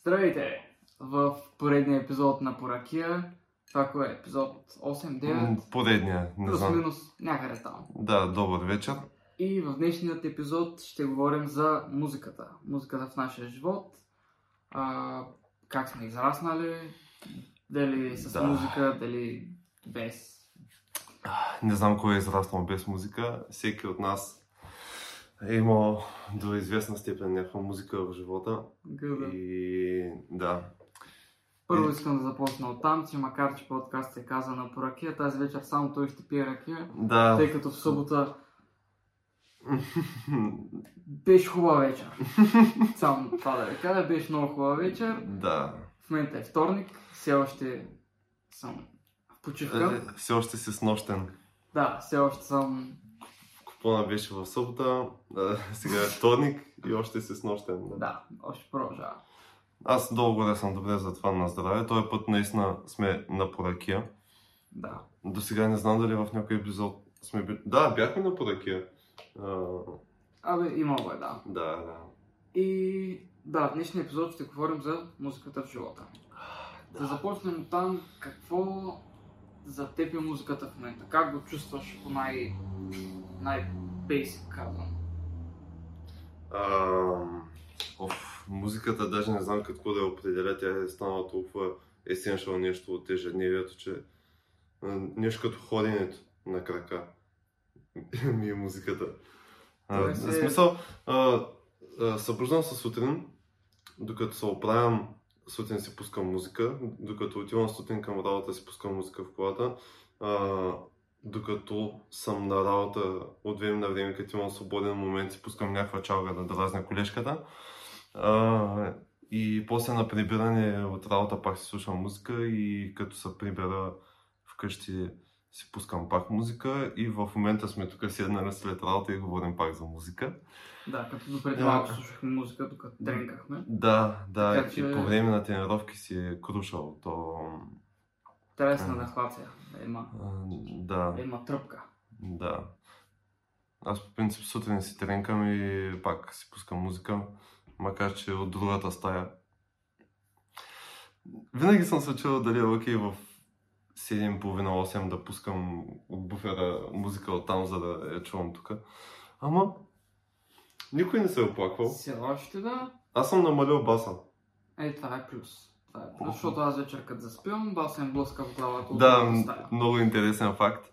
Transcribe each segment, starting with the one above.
Здравейте! В поредния епизод на Поракия, това кое е епизод 8-9, М, Поредния, не знам. плюс-минус някъде там. Да, добър вечер. И в днешният епизод ще говорим за музиката. Музиката в нашия живот, а, как сме израснали, дали с Да. музика, дали без. Не знам кой е израснал без музика. Всеки от нас е имал до известна степен някаква музика в живота. Гъда. И да, Първо искам да започна от там, че макар че подкаст се каза на Поракия, тази вечер само той ще пие ракия, да. тъй като в събота беше хубава вечер. Само това да ви кажа, беше много хубава вечер. да. В момента е вторник, все още съм в почивка. Е, Все още си с нощен. Да, все още съм... Купона беше в събота, а, сега е вторник и още си с нощен. Да. Да, още продължава. Аз долу горе съм добре за това на здраве. Този път наистина сме на поракия. Да. До сега не знам дали в някой епизод сме били... Да, бяхме на поракия. А, Абе, имало е, да. да, да. И да, в днешния епизод ще говорим за музиката в живота. Да започнем от там, какво за теб е музиката в момента? Как го чувстваш по най... най-бейсик казвам? А, оф, музиката даже не знам какво да я определя. Тя е станала толкова есеншъл нещо от ежедневието, че нещо като ходенето на крака ми е музиката. А, в е- смисъл, а, а, събуждам се сутрин, докато се оправям, сутрин си пускам музика, докато отивам сутрин към работа си пускам музика в колата, а, докато съм на работа от време на време, като имам свободен момент, си пускам някаква чалга да дразня колежката. А, и после на прибиране от работа пак си слушам музика и като се прибера вкъщи си пускам пак музика и в момента сме тук седнали след работа и говорим пак за музика. Да, като допреди Да. малко слушахме музика, докато дренкахме. Да, да, Така че- и по време на тренировки си е крушал. То, Нахвация. Да има, да има тръпка. да. Аз по принцип сутрин си тренкам и пак си пускам музика, макар че от другата стая. Винаги съм се чувал дали е окей в 7.30-8 да пускам от буфера музика от там, за да я чувам тук. Ама, никой не се е оплаквал. Все още да. Аз съм намалил баса. Е, това е плюс. Това е плюс, защото аз вечер като заспивам, басен блъска в главата Да, много интересен факт.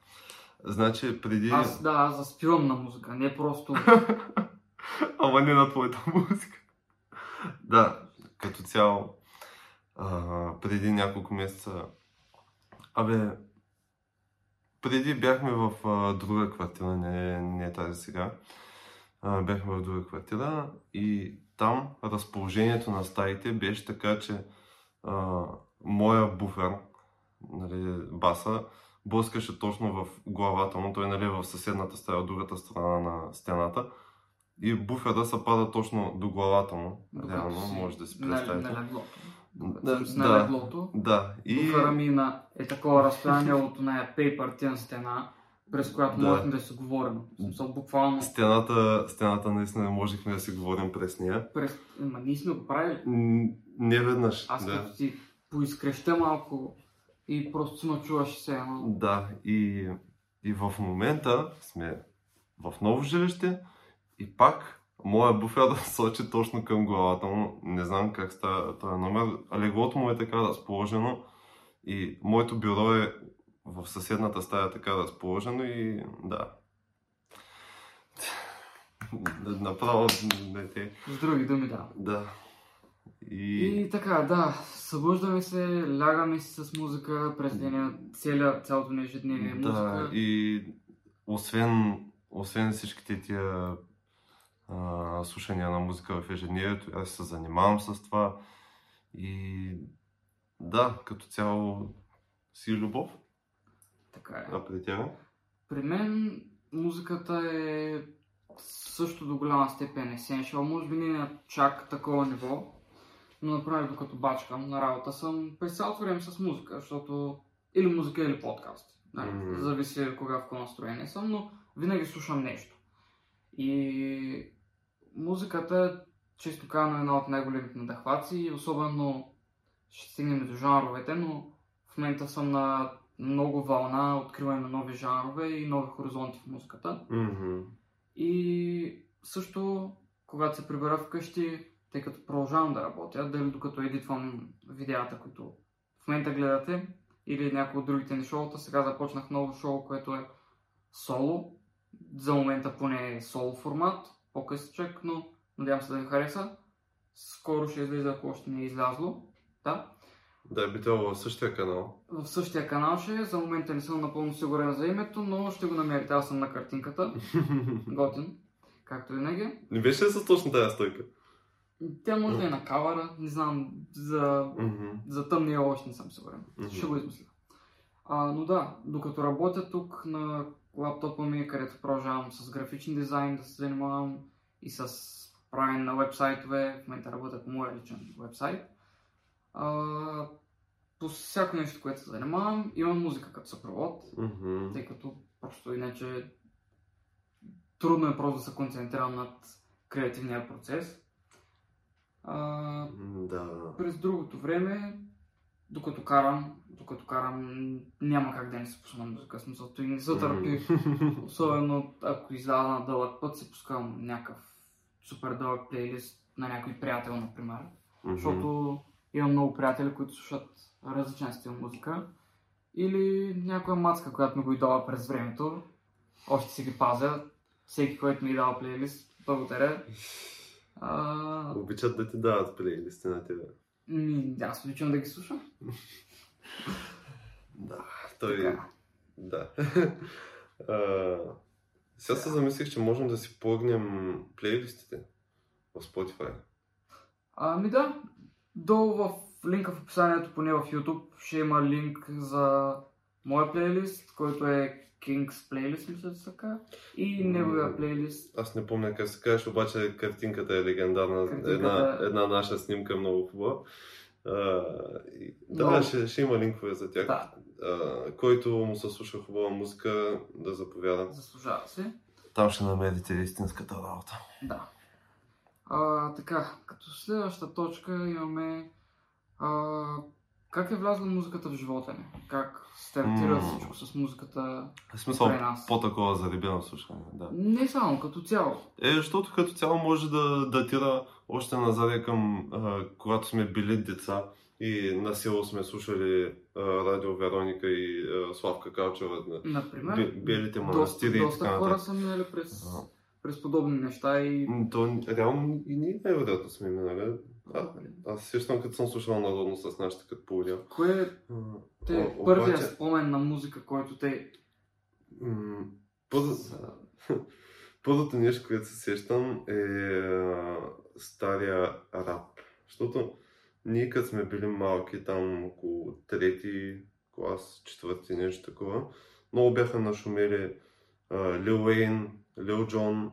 Значи преди... Аз, да, аз заспивам на музика, не просто... Ама не на твоята музика. Да, като цяло, а, преди няколко месеца, абе, преди бяхме в а, друга квартира, не, не тази сега, а, бяхме в друга квартира и там разположението на стаите беше така, че а, моя буфер, нали, баса, блъскаше точно в главата му, той нали, е в съседната стая, от другата страна на стената. И буфера се пада точно до главата му. Реално, си може да си представите. На леглото. Да, на леглото, Да, и... буфера ми на е такова разстояние от нея paper thin стена, през която Да. можем да си говорим. Смисъл, буквално Стената, стената наистина не можехме да си говорим през нея. през... Ма ние сме го правили. Не веднъж. Аз да. като си поизкреща малко и просто си ме чуваш се едно. Да, и, и в момента сме в ново жилище и пак моя буфер сочи точно към главата му. Не знам как става този номер. Леглото му е така разположено и моето бюро е в съседната стая така разположено и да. Направо. С други думи, да. Да. И, И така, да, събуждаме се, лягаме си с музика през деня, целия, цялото ни ежедневие да, музика. и освен, освен всичките тия а, слушания на музика в ежедневието, аз се занимавам с това. И да, като цяло си любов, Така е. а при тях. При мен музиката е също до голяма степен есеншъл. Може би не на чак такова ниво, но например докато бачкам на работа съм през цялото време с музика, защото или музика, или подкаст. Нали, Мгм. Зависи кога в какво настроение съм, но винаги слушам нещо. И музиката често казано една от най-големите надъхваци, особено ще стигнем до жанровете, но в момента съм на много вълна, откриване на нови жанрове и нови хоризонти в музиката. Мгм. И също, когато се прибера вкъщи, тъй като продължавам да работя, дали докато едитвам видеята, които в момента гледате, или някои от другите ни шоута, сега започнах ново шоу, което е соло. За момента поне е соло формат, по-късичък, но надявам се да ви хареса. Скоро ще излезе, ако още не е излязло. Да. Да, би трябвало в същия канал. В същия канал ще е. За момента не съм напълно сигурен за името, но ще го намерите. Аз съм на картинката. Готин. Както винаги. Не беше ли с точно тази стойка? Тя може да е на кавара, не знам, за, Мгм. за тъмния още не съм сигурен. Мгм. Ще го измисля. А, но да, докато работя тук на лаптопа ми, където продължавам с графичен дизайн да се занимавам и с правене на вебсайтове, в момента работя по моя личен вебсайт. А, по всяко нещо, което се занимавам, имам музика като съпровод, Мгм. тъй като просто иначе трудно е просто да се концентрирам над креативния процес. А, Да. през другото време, докато карам, докато карам, няма как да не се пусна на музика. В Смисъл, той не се търпи. Мгм. Особено ако изляза на дълъг път, си пускам някакъв супер дълъг плейлист на някой приятел, например. Мгм. Защото имам много приятели, които слушат различен стил музика. Или някоя мацка, която ми го е дала през времето. Още си ги пазя. Всеки, който ми е дал плейлист, благодаря. А, Обичат да ти дават плейлисти на тебе. ми, аз обичам да ги слушам. Да, той... Така. Да. А, Сега се замислих, че можем да си плъгнем плейлистите в Spotify. Ами да, долу в линка в описанието, поне в YouTube, ще има линк за моя плейлист, който е King's Playlist, мисля, че така. И неговия плейлист. Аз не помня как се казваш, обаче картинката е легендарна. Картинката Една, е- една наша снимка е много хубава. И- да, Много. ще, ще има линкове за тях. Да, А, който му се слуша хубава музика, да заповяда. заслужава се. Там ще намерите истинската работа. Да. А, така, като следваща точка имаме а, как е влязла музиката в живота ни? Как стартира М. всичко с музиката? В смисъл, нас. по-такова заребено слушане. Да. Не само, като цяло. Е, защото като цяло може да датира още назад към а, когато сме били деца и на село сме слушали а, Радио Вероника и а, Славка Калчева, на Например, бе- белите доста, манастири и доста така хора нататък. са минали през, А. през подобни неща и... То реално и ние най-вероятно сме минали. А, Нали? аз се сещам като съм слушал народно с нашите като полудя. Кое е те, О, първия обаче- спомен на музика, който те... М, първото нещо, което се сещам е а, стария рап. Защото ние като сме били малки, там около трети клас, четвърти, нещо такова, много бяха нашумели Лил Уейн, Лил Джон,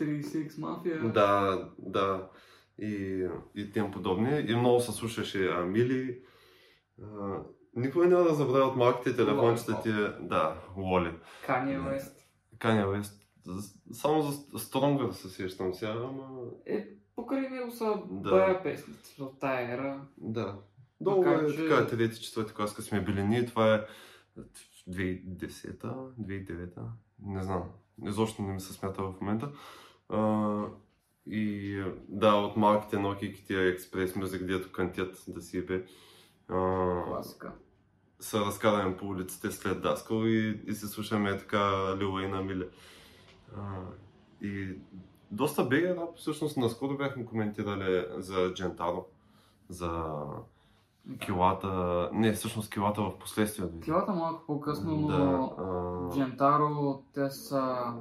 36 Мафия. да, да, и, и тем подобни. И много се слушаше Амили. А, никога няма да забравя от малките телефончета ти, да, Лоли. Kanye West. Kanye West. Само за Stronger се сещам сега, ама Е, покрай него са Да. бая песните в тая ера. да. Долу е че- така, трети, четвърти клас, като сме били ние, това е 2010-та, 2009-та, не знам, изобщо не ми се смята в момента. А, и да, от малките Nokia тия експрес мюзик, дето кантят да си бе. Класика. са разкарани по улиците след Даскал и, и се слушаме така Лила и на Миле. А, и доста бега рап, всъщност наскоро бяхме коментирали за Джентаро, за килата, не, всъщност килата в последствие. Килата малко по-късно, но Да, а, Джентаро, те са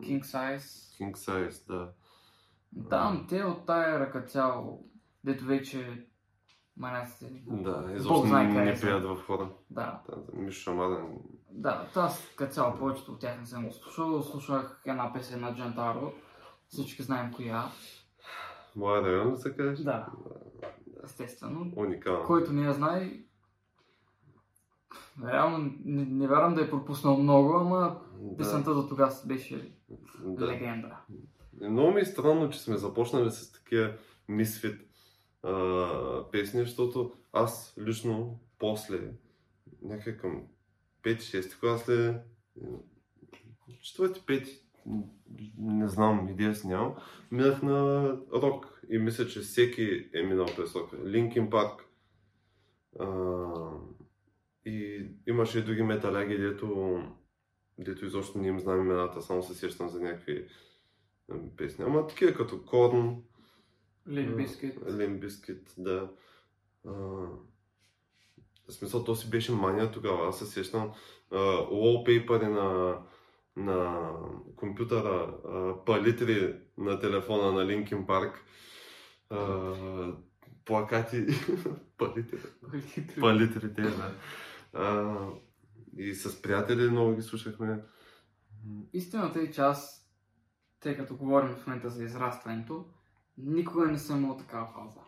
King Size. King Size, да. Да, но те от тая като цяло, дето вече маняците. Да, Бог изобщо не, пеят в хора. Да, Да, Мишо Шамарен. да, аз като цяло повечето от тях не съм го слушал. Слушах една песен на Джентаро. Всички знаем коя. Моя район, да се каже? Да, естествено. Уникално. Който не я знае, реално не, не вярвам да е пропуснал много, ама Да, песента до тогава беше да. легенда. Много ми е странно, че сме започнали с такива мисфит а, песни, защото аз лично после, някак към 5-6 клас ли, четвърти, пети, не знам, идея си нямам, минах на рок и мисля, че всеки е минал през рок. Линкин Парк. И имаше и други металяги, дето, дето изобщо не им знам имената, само се сещам за някакви песни. Ама такива като Корн. Бискет, да. А, в смисъл, то си беше мания тогава. Аз се сещам wallpaper на, на компютъра, а, палитри на телефона на Линкин Парк, а, плакати, палитри, палитрите, да. И с приятели много ги слушахме. Истината е, че аз, тъй като говорим в момента за израстването, никога не съм имал такава фаза.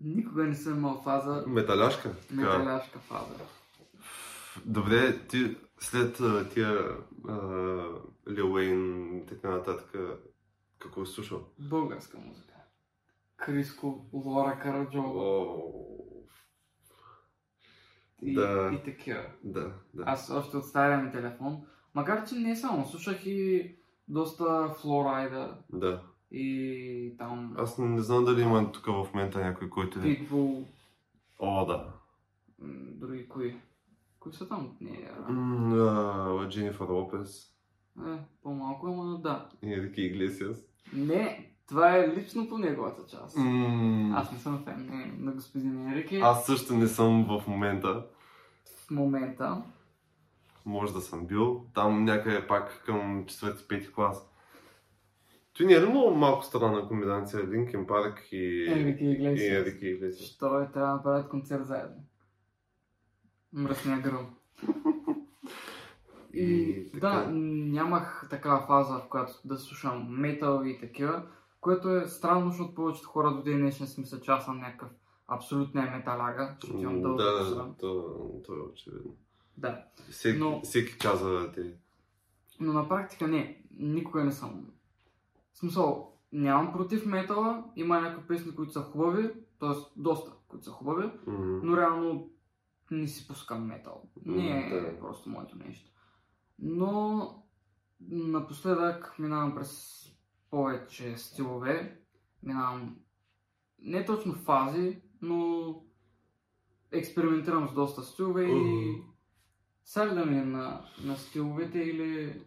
Никога не съм имал фаза... Металяшка? Металяшка фаза. Добре, ти след тия Лил Уейн и така нататък, какво си слушал? Българска музика. Криско, Лора Караджова. И, Да. и такива. Да, да. Аз още от стария ми телефон, макар че не само, слушах и доста Флорайда Да. и там Аз не знам дали има тук в момента някой, който е... Питбул, О, да. други кои. Кои са там? Не, Дженифър Лопес е, по-малко, ама да. и Енрике Иглесиас. Не, това е лично по неговата част. М, Аз не съм фен на, на господин Енрике Аз също не съм в момента. в момента. Може да съм бил. Там някъде пак към 4-5 клас. Той не е ли много малко странна комбинация Линкен Парк и... Енрике и Иглесиас. Енрике Иглесиас. Що е, трябва да направят концерт заедно. Мръсния гръм. И, И така. да, нямах такава фаза, в която да слушам метал и такива, което е странно, защото повечето хора до ден днешен си мислят, че аз съм някакъв абсолютния металяга, защото имам дълго Да, коса. то, то е очевидно. Да. Всеки, Но- всеки каза те. Но на практика не, никога не съм. В смисъл, нямам против метала, има някои песни, които са хубави, т.е. доста, които са хубави, М, но реално не си пускам метал. Не е да. просто моето нещо. Но напоследък минавам през повече стилове, минавам не точно фази, но експериментирам с доста стилове и Мгм. сядам ли на, на стиловете или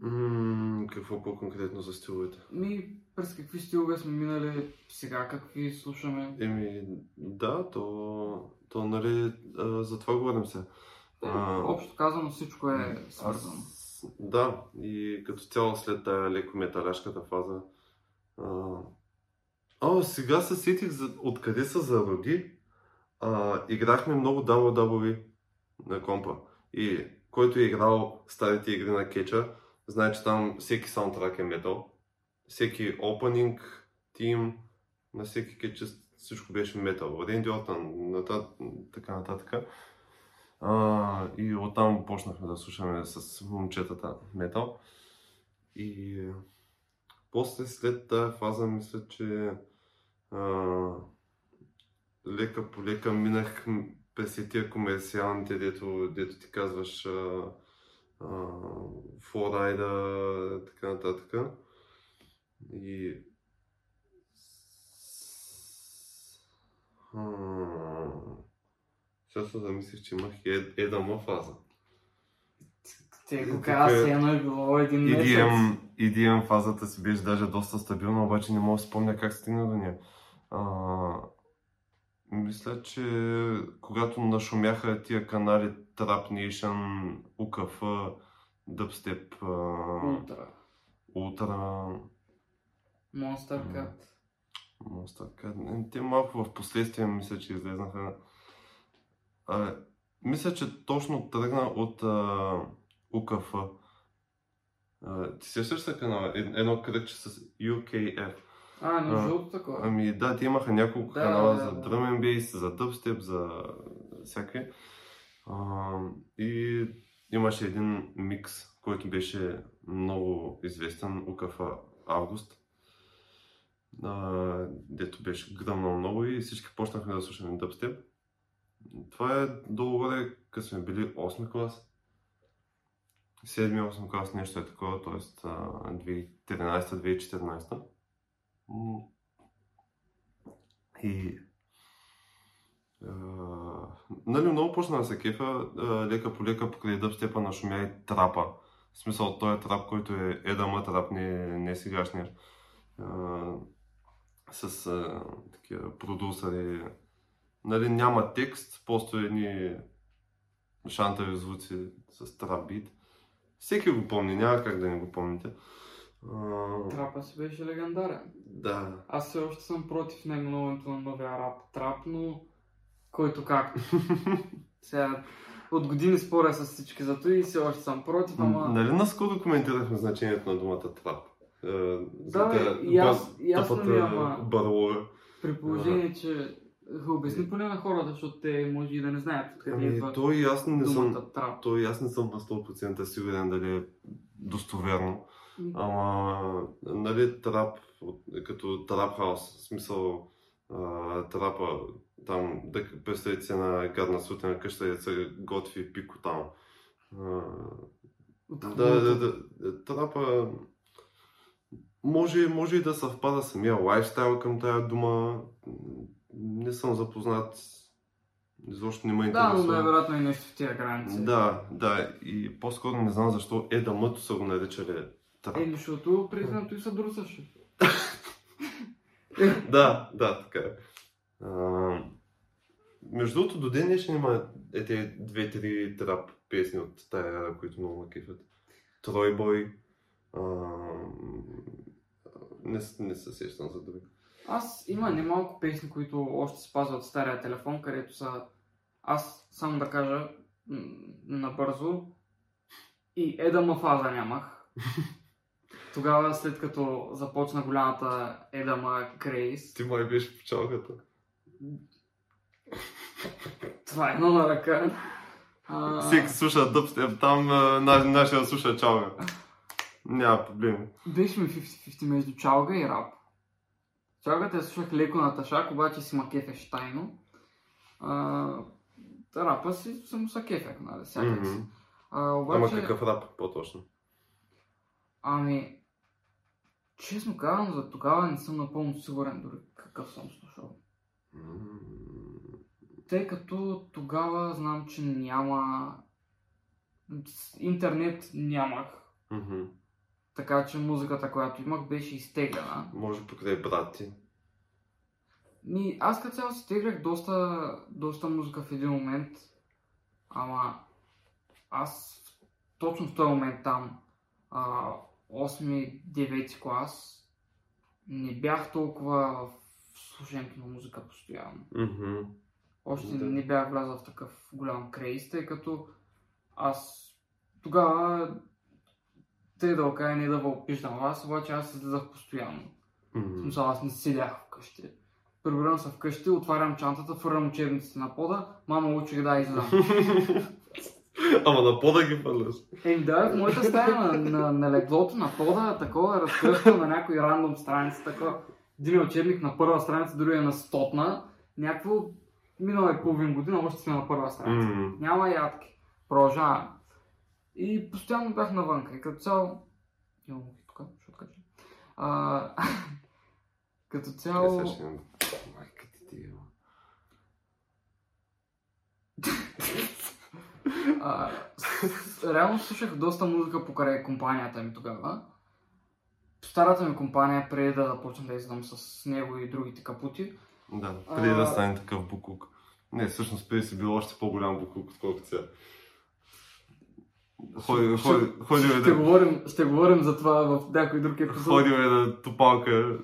м, какво по-конкретно за стиловете? ми през какви стилове сме минали сега, какви слушаме. Еми, да, то, то нали, а, за това говорим се. А, Общо казано всичко е свързано. Аз, да, и като цяло след тая леко металяшката фаза. А, а сега се сетих за, откъде се зароди. А, играхме много WWE на компа. И който е играл старите игри на кетча, знае, че там всеки саундтрак е метал. Всеки опенинг, тим, на всеки кетч всичко беше метал. Ренди Ортън, ната, така нататък. А, и оттам почнахме да слушаме с момчетата метал. И после след тази фаза мисля, че а, лека по лека минах през тия комерциалните, дето, дето ти казваш а, а, Флорайда, така нататък. И Ам, Сега се замислих, че имах ед, едама фаза. Те го Тук каза, е- все едно е било един месец. EDM, EDM фазата си беше даже доста стабилна, обаче не мога да спомня как стигна до нея. А, мисля, че когато нашумяха тия канали Trap Nation, УКФ, Dubstep, а, Ултра. Ultra, Monster. Cat. Monster Cat. Те малко в последствие мисля, че излезнаха. А, мисля, че точно тръгна от а, УКФ. А, ти сещаш се канала? Ед- Едно кръгче с UKF. А, не жълто такова. Ами да, те имаха няколко Да, канала да, за да. drum and bass, за dubstep, за всякакви. А, и имаше един микс, който беше много известен УКФ Август, а, дето беше гръмнал много и всички почнахме да слушаме дъбстеп. Това е долу-горе, като сме били 8 клас. 7-8 клас нещо е такова, т.е. 2013-2014. И а, нали, много почна да се кефа, лека по лека покрай дъбстепа на шумя и трапа. В смисъл, той е трап, който е едама трап, не, не сегашния. А, с такива продусери. Нали, няма текст, просто едни шантави звуци с трап бит. Всеки го помни, няма как да не го помните. Трапа си беше легендарен. да. Аз все още съм против наименуването на новия рап трап, но който как. Сега от години споря с всички за това и все още съм против, ама... Нали наскоро коментирахме значението на думата трап? Е, за Да, тая и аз- ясно ми, тъпата ама- барлога. При положение, че обясни поне на хората, защото те може и да не знаят откъде Ами, идва то и аз не съм, трап. то и аз не съм на 100% сигурен дали е достоверно. Ама, нали, трап, от- като трап хаус, в смисъл, а, трапа, там, да представите се на гадна сутена къща и се готви пико там. А, да, хубавото. да, да, да, трапа, може, може и да съвпада самия лайфстайл към тая дума. Не съм запознат, изобщо не ме Да, но интересува. най-вероятно е нещо в тия граници. Да, да, и по-скоро не знам защо Едамъто са го наричали трап. Еми, защото признато и са друсаше. Да, да, така е. Между другото, до ден днешен има е, тези две-три трап песни от тая ера, които много ме кефят. Тройбой. А, не, не се сещам за други. Аз има немалко песни, които още спазват стария телефон, където са... Аз само да кажа набързо и Едама фаза нямах. Тогава, след като започна голямата Едама Крейс, Ти май беше пчелката. това е едно на ръка. А, Всеки слуша дъбстеп, там а, наш, нашия слуша чалга. Няма проблем. Беше ми 50-50 между чалга и рап. Чалгата я слушах леко на тъшак, обаче си ма кефеш тайно. А, рапа си само са кефех, нали, всякак си. А, обаче, Ама какъв рап по-точно? ами, честно казвам, за тогава не съм напълно сигурен дори какъв съм слушал. Тъй като тогава знам, че няма... Интернет нямах, мгм. Така че музиката, която имах, беше изтеглена. Може покрай брат ти. Ми, аз като цяло си теглях доста, доста музика в един момент, ама аз точно в този момент там, а, 8-9 клас, не бях толкова в слушането на музика постоянно. Мгм. Още Да. не бях влязъл в такъв голям крейс, тъй като аз тогава да окая не да ви опиждам вас, обаче аз излизах постоянно. В Мгм. смисъл, аз не седях вкъщи. Прибирам се вкъщи, отварям чантата, фървам учебниците на пода, мама учих да излизам. Ама на пода ги фърляш. Еми да, в моята стая на, на, на леглото, на пода, такова, разкръща на някой рандом страница, такова. Един учебник на първа страница, другия на стотна. Някакво минала и половин година, още сме на първа страница. М. Няма ядки. Продължаваме. И постоянно бях навънка. И като цяло... Имам го тук, ще откача. А... като Е, цяло... имам- Майка ти ти, с- реално слушах доста музика покрай компанията ми тогава. Старата ми компания, преди да започна да излизам с него и другите капути, Да, преди да стане такъв букук. Не, всъщност преди си бил още по-голям букук, отколкото сега. Ходи, ходи, ходил е ще, да, говорим, ще говорим за това в някой друг епизод. ходил е да топалка.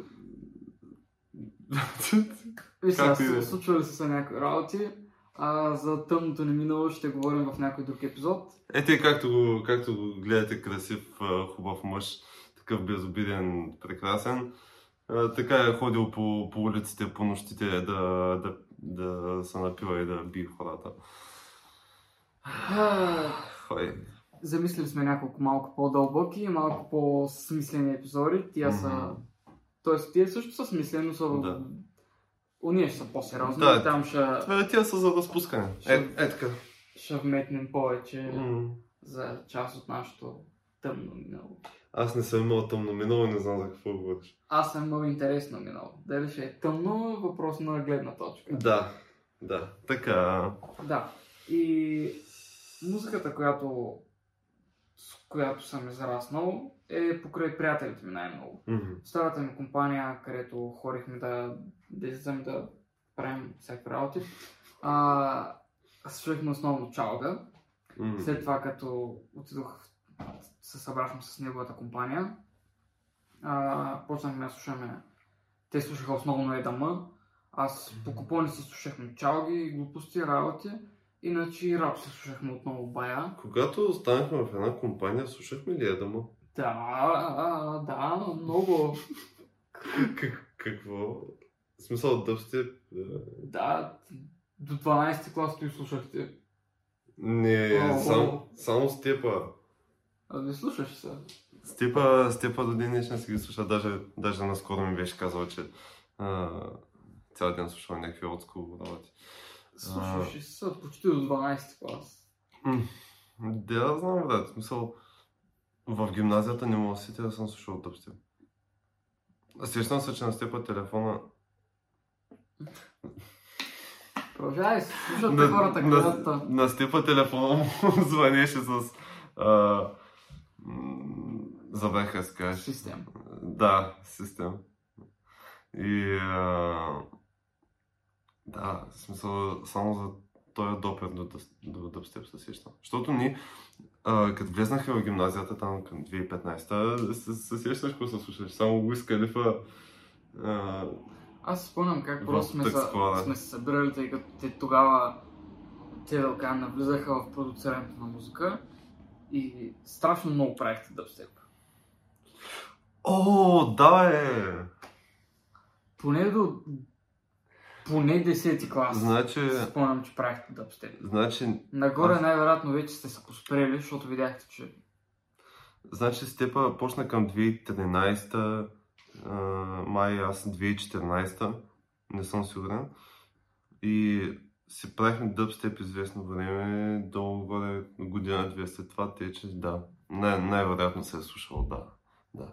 Виж сега, е. случвали са се някои работи, а за тъмното ни минало ще говорим в някой друг епизод. Ете, както го, както го гледате красив, хубав мъж, такъв безобиден, прекрасен, така е ходил по, по улиците, по нощите да, да, да се напива и да бие хората. А, Хой. Замислили сме няколко малко по-дълбоки и малко по-смислени епизоди. Тия са... Мгм. Тоест, тия също са смислени, но са... Да. Уния ще са по-сериозни. Да. Там ще, Това тия са за разпускане. Е, е така. ще вметнем повече М. за част от нашото тъмно минало. Аз не съм имал тъмно минало и не знам за какво говориш. Аз съм много интересно минало. Дали ще е тъмно, въпрос на гледна точка. Да, да. Така. Да. И музиката, която която съм израснал, е покрай приятелите ми най-много. В старата ми компания, където хорихме да, да излизаме да правим всякакви работи, а, слушахме основно чалга. М. След това, като отидох, се събрахме с неговата компания, а, почнахме да слушаме. Те слушаха основно Едама, аз по купони си слушахме чалги, глупости, работи, иначе и рап си слушахме отново бая. Когато останахме в една компания, слушахме ли Едама? Да, да, много. Как, какво? В смисъл, дъбстеп? е, Да, до 12 клас ти слушахте. Не, О, само, само Степа. А не слушаш се. Степа, Степа до ден днешен си ги слуша. Даже, даже наскоро ми беше казал, че а, цял ден слушал някакви отскул работи. Слушаш и се почти до 12 клас. Да, да знам, брат. В смисъл, в гимназията не мога да се сетя да съм слушал дъбстеп. Сещам се, че на Степа телефона... Продължавай слушат На, хората, на, гледат. на Степа телефона му звънеше с... А, се каже. Систем. Да, систем. И... А, да, в смисъл, само за този допир до, до дъбстеп се сещам. Защото ние, а, като влезнахме в гимназията там към 2015-та, се, се сещаш какво се слушаш. Само Уиз Калифа, а, Аз спомням как просто сме, са, сме се събирали, тъй като те тогава те да го кажа, навлизаха в продуцирането на музика и страшно много правихте дъбстеп. О, да е! Поне до поне 10 клас. Значи, Спомням, че правихте дъбстеп. значи, Нагоре Аз- най-вероятно вече сте се поспрели, защото видяхте, че значи Степа почна към 2013-та, а, май аз 2014-та, не съм сигурен. И си правихме дъбстеп известно време, долу-горе година-две след това тече, да. Най- най-вероятно се е слушал, да. да.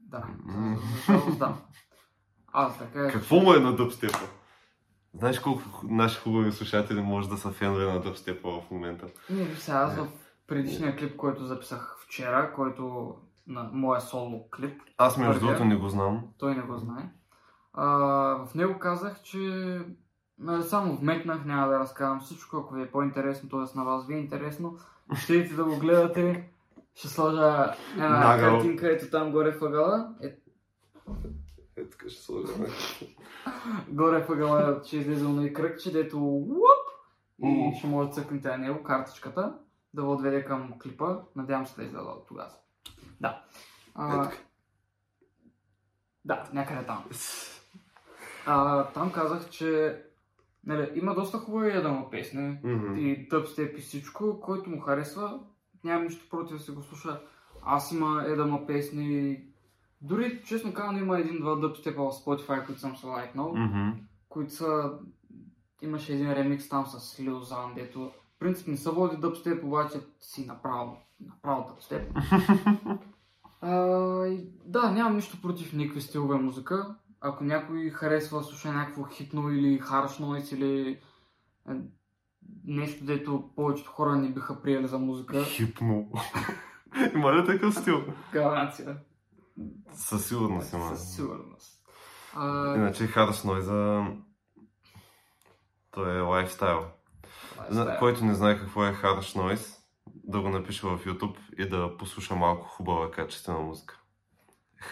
да, да. Аз така е. Какво му е на дъбстепа? Знаеш колко наши хубави слушатели може да са фенове на дъбстепа в момента? Не, сега, аз в предишния клип, който записах вчера, който на моя соло клип, Аз между другото не го знам. той не го знае. А, в него казах, че само вметнах, няма да разказвам всичко, ако ви е по-интересно, т.е. на вас ви е интересно, ще идете да го гледате, ще сложа една Нагъл. картинка, ето там горе в ъгъла, е, Е, така ще сложа. горе в ъгъла ще излезе на кръгче, дето уп, и ще може да цъкнете на него картичката, да го отведе към клипа, надявам се да излезе от тогава. Да. Е, А, така. да, някъде там. А, там казах, че нали, има доста хубави едама песни Мгм. и дъбстеп и всичко, който му харесва, нямам нищо против да се го слуша. Аз има едама песни, дори честно казвам има един-два дъбстепа в Spotify, които съм се лайкнал, Мгм. които са... Имаше един ремикс там с Lil Zan, дето в принцип не се води дъбстеп, обаче си направо, направо дъбстеп. А, и, да, нямам нищо против никакви стилове музика. Ако някой харесва слуша някакво хитно или харш нойс или нещо, дето повечето хора не биха приели за музика, Хипно. Има ли такъв стил? гаранция. Със сигурност има. Със сигурност. А, Иначе Харс Нойза... Той е лайфстайл. стая. Който не знае какво е Harsh Noise, да го напише в YouTube и да послуша малко хубава качествена музика.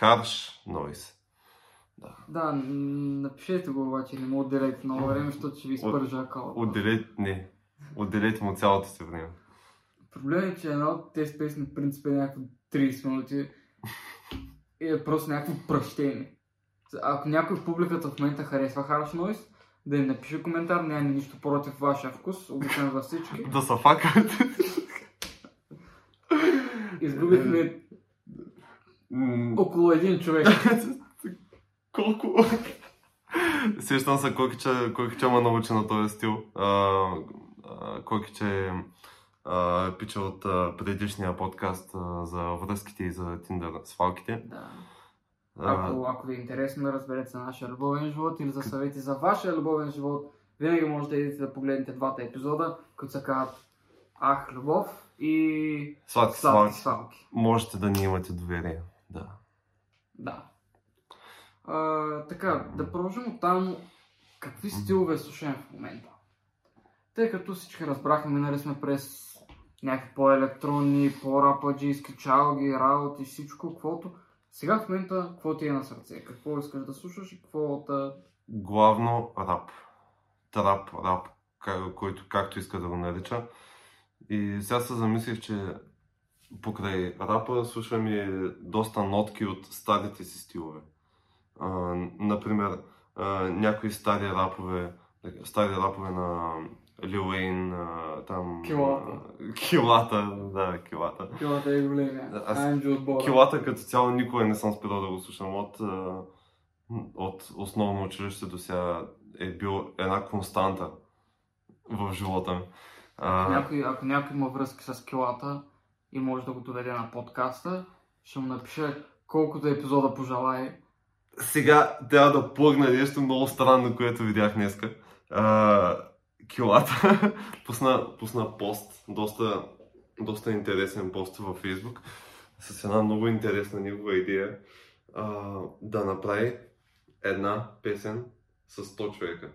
Harsh Noise. Да, н- напишете го обаче, не му отделяйте много време, защото ще ви изпържа акаунта. Отделете, не, отделете му цялото си време. Проблемът е, че една от тези песни в принцип е някакво 30 минути е просто някакво пръщение. Ако някой в публиката в момента харесва Harsh Noise, да ни напише коментар, нямаме нищо против вашия вкус, обичам за всички. Да са факат. Изгубихме около един човек. Колко? Сещам се Койкича, Койкича ме научи на този стил. Койкича е пича от предишния подкаст за връзките и за Тиндър свалките. Да. А, Ако, ако ви е интересно да разберете за нашия любовен живот или за съвети за вашия любовен живот, винаги можете да идете да погледнете двата епизода, които се казват Ах, любов и сладки Сладки свалки. Можете да ни имате доверие. Да. Да. А, така, да продължим от там. Какви стилове слушаме в момента? Тъй като всички разбрахме, минали сме през някакви по-електронни, по-рападжийски чалги, работи, всичко, каквото. Сега в момента, какво ти е на сърце? Какво искаш да слушаш и какво да... Главно рап. Трап, рап, който както иска да го нарича. И сега се замислих, че покрай рапа слушам и доста нотки от старите си стилове. А, например, а, някои стари рапове, стари рапове на А, там... Килата. Килата, да, килата. Килата е големия. Аз-. Килата като цяло никога не съм спирал да го слушам. От, от основно училище до сега е бил една константа в живота ми. Ако някой, ако някой има връзки с килата и може да го доведе на подкаста, ще му напише колкото епизода пожелае. сега трябва да плъгна нещо много странно, което видях днеска. А, килата пусна, пусна пост, доста, доста интересен пост във Фейсбук, с една много интересна негова идея а, да направи една песен с 100 човека.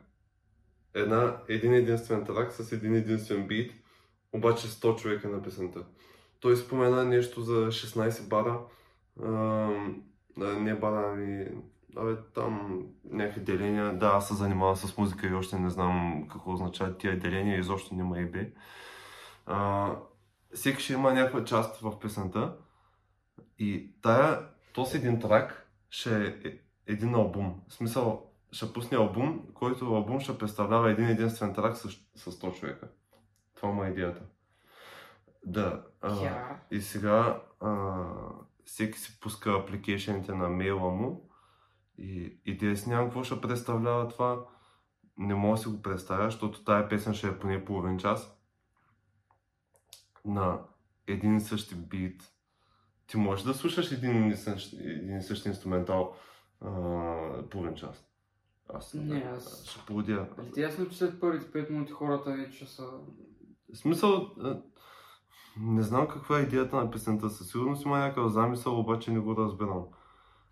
Една, един единствен трак с един единствен бит, обаче 100 човека на песента. Той спомена нещо за 16 бара, а, не бара, ами Абе, там някакви деления. Да, аз се занимавам с музика и още не знам какво означават тия деления, изобщо няма и бе. А, всеки ще има някаква част в песента и тая, този един трак ще е е- един албум. В смисъл, ще пусне албум, който албум ще представлява един единствен трак с, с 100 човека. Това му е идеята. Да. А, Я. и сега а, всеки си пуска апликейшените на мейла му и идея си нямам какво ще представлява това. Не мога да си го представя, защото тая песен ще е поне половин час. На един и същи бит. Ти можеш да слушаш един и същ, един и същи инструментал а, половин час. Аз Не, аз- ще поводя. Нали ти ясно, че след първите 5 минути хората вече са... В смисъл, а, не знам каква е идеята на песента. Със сигурност има някакъв замисъл, обаче не го разбирам.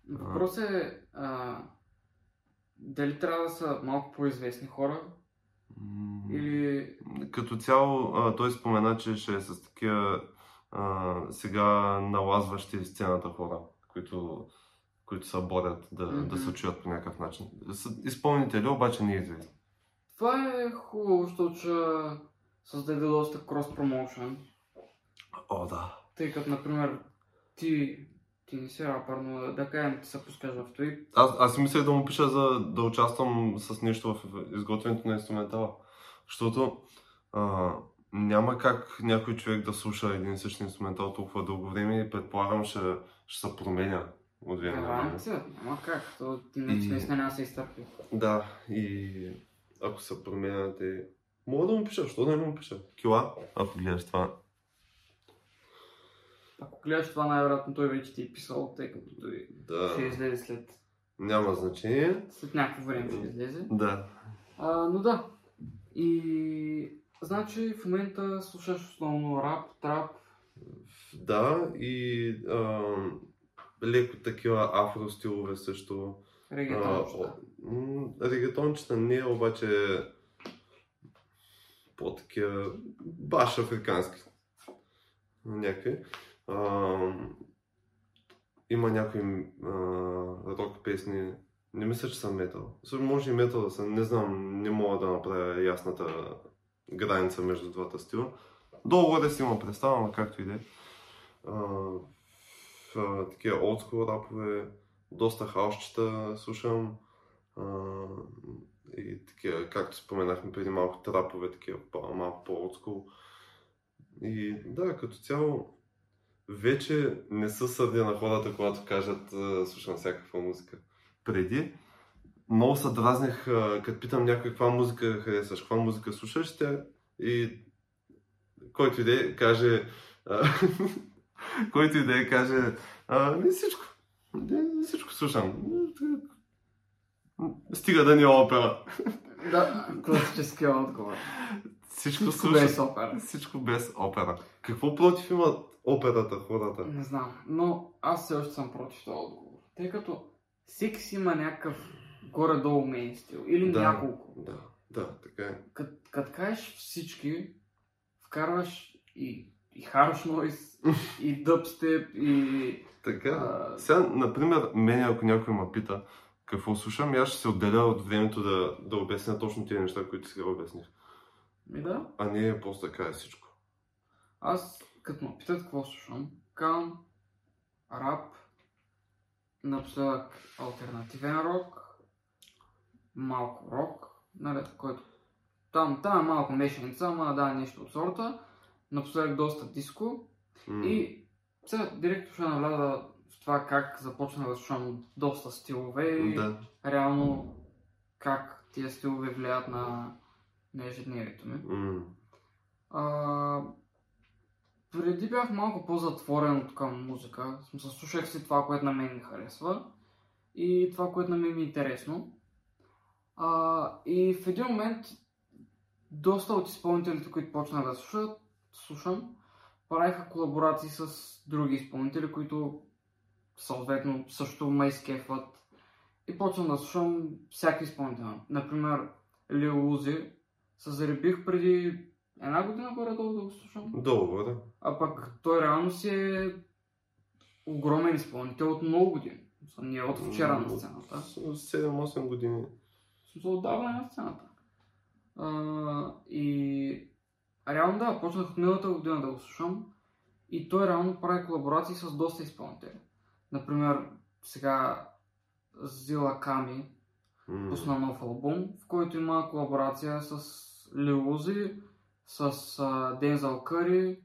Въпросът е а, дали трябва да са малко по-известни хора или... Като цяло, а, той спомена, че ще е с такива а, сега налазващи сцената хора, които, които се борят да, Мгм. да се чуят по някакъв начин. Изпълнители, обаче не е известни. Това е хубаво, защото ще създаде доста крос промоушен. О, да. Тъй като, например, ти, ти не си рапър, но да, да кажем, ти се пускаш в той. Аз, аз си мислех да му пиша за да участвам с нещо в изготвянето на инструментала. Защото а, няма как някой човек да слуша един и същи инструментал толкова дълго време и предполагам ще, ще се променя от време на време. Няма как. То, ти наистина няма да се изтърпи. Да, и ако се променят те... Мога да му пиша, що да не му пиша? Кила, ако гледаш това. Ако гледаш това, най-вероятно той вече ти е писал, тъй като той Да, ще излезе след, няма значение. след някакво време ще излезе. Да. А, но да. И значи в момента слушаш основно рап, трап. Да, и а, леко такива афро стилове също. Регетончета. А, Регетончета не, обаче по-такива баш африкански. Някакви. А, има някои а, рок песни, не мисля, че са метал. Може и метал да са, не знам, не мога да направя ясната граница между двата стила. Долу-горе си има представа, но както и да е. Такива олдскул рапове, доста хаусчета слушам. А, и такива, както споменахме преди малко, трапове, такива малко по-олдскул. И да, като цяло, вече не са сърдя на хората, когато кажат слушам всякаква музика. Преди много се дразнях, а, като питам някой каква музика харесваш, каква музика слушаш, тя и който иде каже а, който иде каже а, не всичко. Не всичко слушам. Стига да ни е опера. Да, класическия отговор. Всичко, Всичко слушам. без опера. Всичко без опера. Какво против имат операта хората? Не знам, но аз все още съм против този отговор. Тъй като всеки си има някакъв горе-долу мейн стил. Или Да. няколко. Да, да, така е. Като кът кажеш всички, вкарваш и, и harsh noise, и dubstep, и... Така. а, Сега, например, мен ако някой ме пита какво слушам, аз ще се отделя от времето да, да обясня точно тези неща, които сега обясних. Ми да. А не просто да кажа всичко. Аз, като ме питат какво слушам, казвам рап, напоследък альтернативен рок, малко рок, нали, който там, там е малко мешаница, ама да, нещо от сорта, напоследък доста диско М, и сега директно ще навляза в това как започнах да слушам доста стилове и Да. реално как тия стилове влияят на, на ежедневието ми. М, А, преди бях малко по-затворен от към музика. Смисъл, слушах си това, което на мен ми харесва и това, което на мен ми е интересно. А, и в един момент доста от изпълнителите, които почнах да слушат, слушам, правиха колаборации с други изпълнители, които съответно също ме изкефват. И почвам да слушам всяка изпълнител. Например, Лил Узи се заребих преди една година горе-долу да го слушам. Долу, да. А пък той реално си е огромен изпълнител от много години. Не е от вчера на сцената. С- 7-8 години. Смисъл, отдавна на сцената. А, и реално да, почнах от миналата година да го слушам. И той реално прави колаборации с доста изпълнители. Например, сега Зила Ками пусна нов албум, в който има колаборация с Лил Узи, с а, Дензел Къри.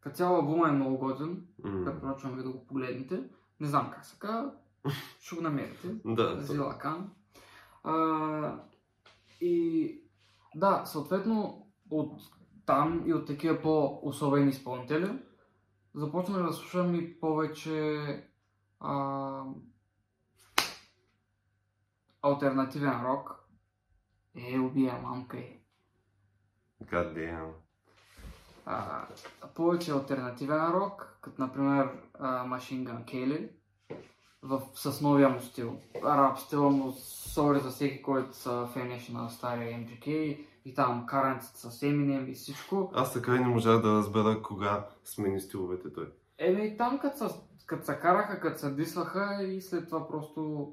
Като цяло албума е много годен, м. препоръчвам ви да го погледнете. Не знам как се казва, ще го намерите. Да, Зила Кан. А, и да, съответно от там и от такива по-особени изпълнители започнах да слушам и повече а, альтернативен рок. Е, убия мамка е. God damn. А, повече альтернативен рок, като например а, Machine Gun Kelly, в, с новия му стил. Рап стила му, сори за всеки, който са фенеше на стария MGK и там каранците с Eminem и всичко. Аз така и не можах да разбера кога смени стиловете той. Еми и там като са, като се караха, като се дисваха и след това просто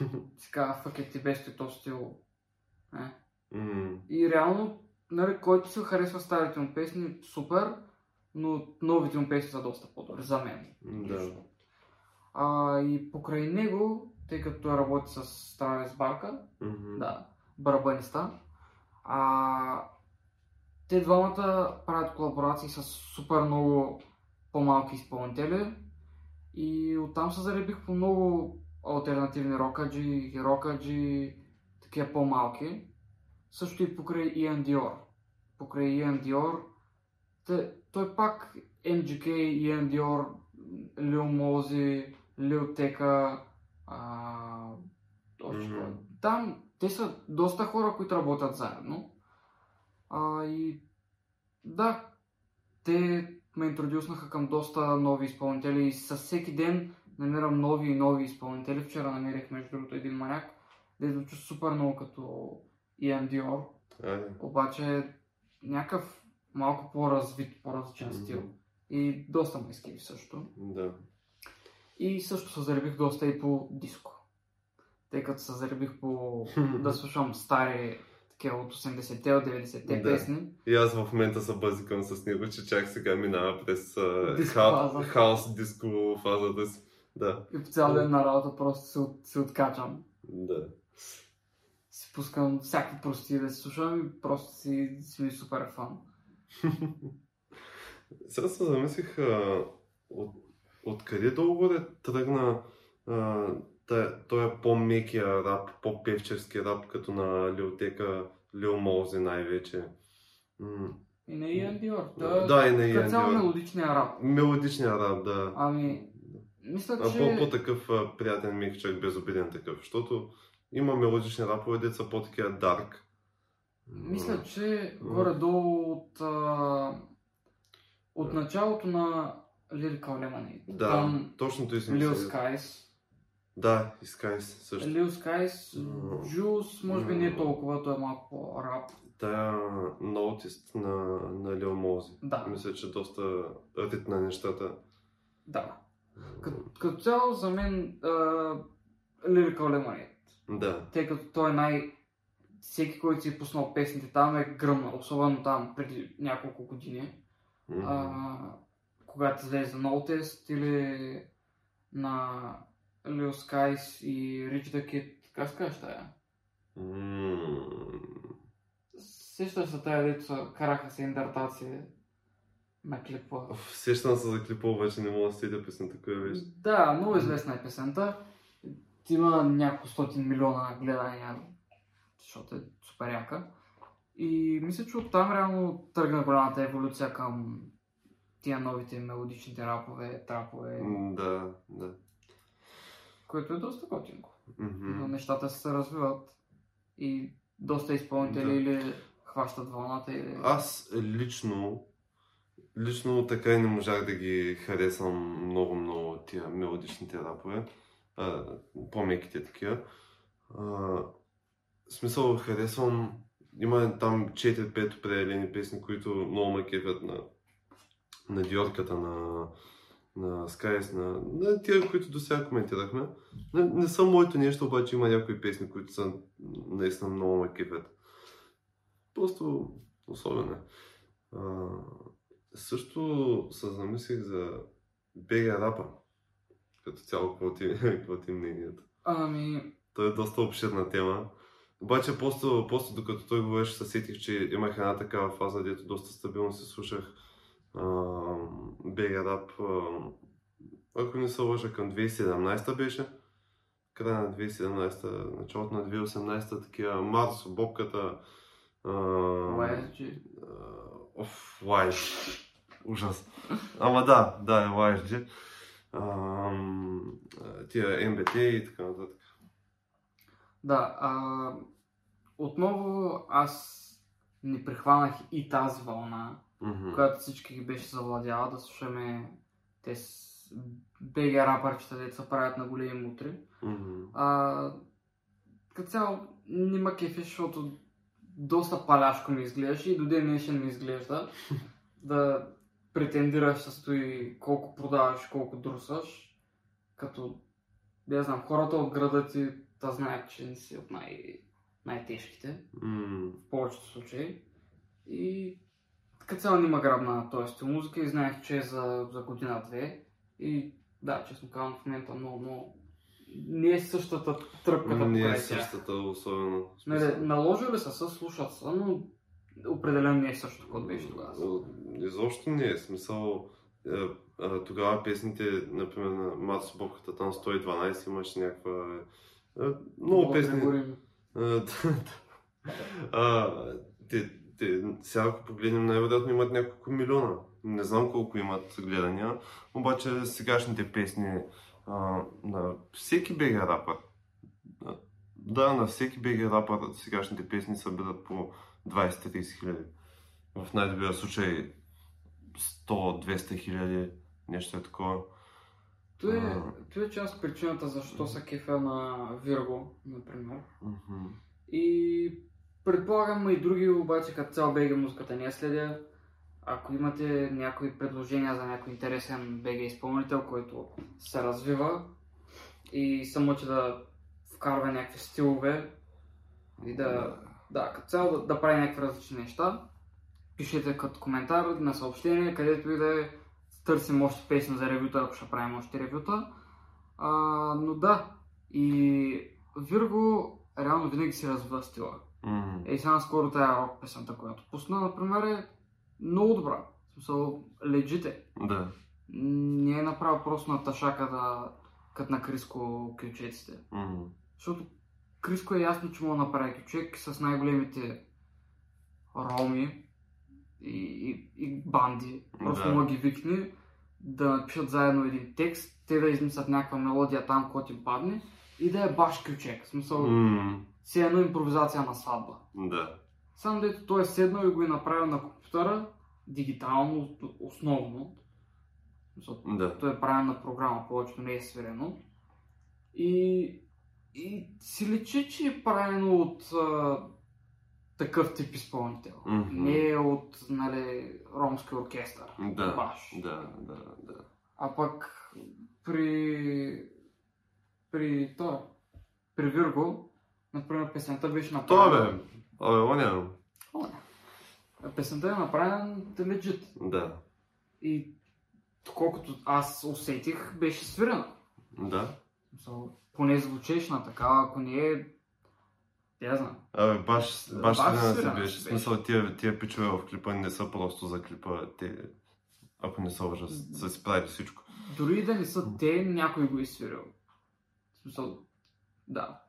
фък е ти ти то стил. Е. М, И реално, нали, който се харесва старите му песни, супер, но новите му песни са доста по-добри за мен. Да. А, и покрай него, тъй като той работи с Травес Барка, Мгм. да, барабаниста, а, те двамата правят колаборации с супер много по-малки изпълнители и оттам се заребих по много альтернативни рокаджи, рокаджи, такива по-малки. Също и покрай Иан Диор. Покрай Иан Диор, те, той пак MGK, Иан Диор, Лил Мози, Лил Тека, а, Мгм. кой? там те са доста хора, които работят заедно. А, и да, те ме интродюснаха към доста нови изпълнители и със всеки ден намирам нови и нови изпълнители. Вчера намерих между другото един маняк, де звучи супер много като Айде. обаче някакъв малко по-развит, по-различен Мгм. стил. И доста ме изкиви също. Да. И също се заребих доста и по диско. Тъй като се заребих по да слушам стари такива от 80-те, от 90-те Да. песни. И аз в момента се бъзикам с него, че чак сега минава през хаос диско фазата си. Да, И по цял ден на работа просто се, от, се откачам. да. Си пускам всякакви прости да си слушам и просто си, си ми супер фан. Сега се замислих, а, от, откъде долу-горе тръгна а, той е по-мекия рап, по-певчерски рап, като на Лилтека, Лил Моузи най-вече. И на Иан Диор. Да, да, и на Иан Диор. мелодичния рап. Мелодичния рап, да. Ами, мисля, че... По, по-такъв приятен мекчак, безобиден такъв, защото има мелодични рапове, деца по-такива дарк. Мисля, че горе-долу от, а, от началото на Lyrical Lemonade. Да, Там точно той съм Lil Skies. Да, и Skies също. Lil Skies, Juice, може би не е толкова, той е малко по-рап. Тая ноутист на, на Lil Мози. Да. Мисля, че доста ритна на нещата. Да. Като, като цяло за мен uh, Lyrical Lemonade. Да. Тъй като той е най... Всеки, който си е пуснал песните там е гръмнал, особено там преди няколко години. Mm-hmm. Uh, когато излезе Notice или на Lil Skies и Rich the Kid. Как се казва тая? Mm. Сещаш се тая, дето караха се индартации на клипа. Сещам се за клипа, обаче не мога да седя песента, коя беше. Да, много известна е песента. Има няколко стотин милиона гледания, защото е супер яка. И мисля, че оттам реално тръгна голямата еволюция към тия новите мелодичните рапове, трапове. Да, да. Което е доста готинко. Mm-hmm. Но нещата се развиват и доста изпълнители да. или хващат вълната или... Аз лично лично така и не можах да ги харесвам много-много тия мелодичните рапове. По-меките такива. А, смисъл харесвам има там 4-5 определени песни, които много ме кефят на на Диорката, на, на Skies, на, на тия, които до сега коментирахме. Не, не са моето нещо, обаче има някои песни, които са наистина много ме кефят. Просто особено. А, също се замислих за бега рапа. Като цяло, какво ти, какво ти е мнението? Ами... Той е доста обширна тема. Обаче, просто, просто докато той говореше, се сетих, че имах една такава фаза, дето доста стабилно се слушах Бега Рап, ако не се лъжа, към 2017 беше. Края на 2017, началото на 2018, такива Марс, Бобката. YSG. Оф, YSG. Ужас. Ама да, да, е Тия МБТ и така нататък. Да, а, отново аз не прихванах и тази вълна mm-hmm. която всички ги беше завладяла, да слушаме те с БГ рапърчета, деца правят на големи мутри. Mm-hmm. А, като цяло не ма кефи, защото доста паляшко ми изглеждаше и до ден днешен ми изглежда да претендираш с той колко продаваш, колко друсаш, като, не знам, хората от града ти да знаят, че не си от най- най-тежките, mm. в повечето случаи. И така цяло не има грабна този стил музика и знаех, че е за, за година-две. И да, честно казвам, в момента много, много не е същата тръпка да Не е същата, особено. Не, наложили са се, слушат са, но определено не е същото, което беше тогава. Изобщо не е смисъл. Е, тогава песните, например, на Марс Бобката, там 112 имаше някаква... Е, много песни. те, те, сега ако погледнем, най-вероятно имат няколко милиона. Не знам колко имат гледания, обаче сегашните песни а, на всеки бега рапър, да, на всеки бега рапър сегашните песни събират по 20-30 хиляди. В най-добрия случай 100-200 хиляди, нещо е такова. Това е, това е част от причината защо са кефа на Вирго, например. Mm-hmm. И Предполагам и други, обаче като цял БГ музиката не я следя. Ако имате някои предложения за някой интересен БГ изпълнител, който се развива и се мъчи да вкарва някакви стилове и да, да като цяло да, да прави някакви различни неща, пишете като коментар на съобщение, където и да е търсим още песни за ревюта, ако ще правим още ревюта. А, но да, и Вирго реално винаги си развива стила. Mm. Ей, сега скоро тая рок песента, която пусна, например, е много добра. В смисъл, леджите. Да. не е направил просто на ташака да като на Криско кючеците. Мгм. Защото Криско е ясно, че мога да направи кючек с най-големите роми и, и, и банди. Просто Да. мога ги викне да напишат заедно един текст, те да измислят някаква мелодия там, която им падне и да е баш кючек. В смисъл, М, си едно импровизация на сватба. Да. Само дето той е седнал и го е направил на компютъра, дигитално, основно. Смисъл, Да. той е правен на програма, повечето не е свирено. И, и си личи, че е правено от а, такъв тип изпълнител. Мгм. Не е от нали, ромски оркестър. Да. Баш. Да, да, да. А пък при... при това, при Вирго, например, песента беше Това направена... бе. Абе, оня. Песента е направена legit. Да. И колкото аз усетих, беше свирена. Да. Поне звучеше на такава, ако не е... Я знам. Абе, баш, баш Баш си беше. В смисъл, тия, тия пичове в клипа не са просто за клипа. Те, ако не са лъжа, са си правили всичко. Дори да не са те, някой го е свирил. Смисъл, да.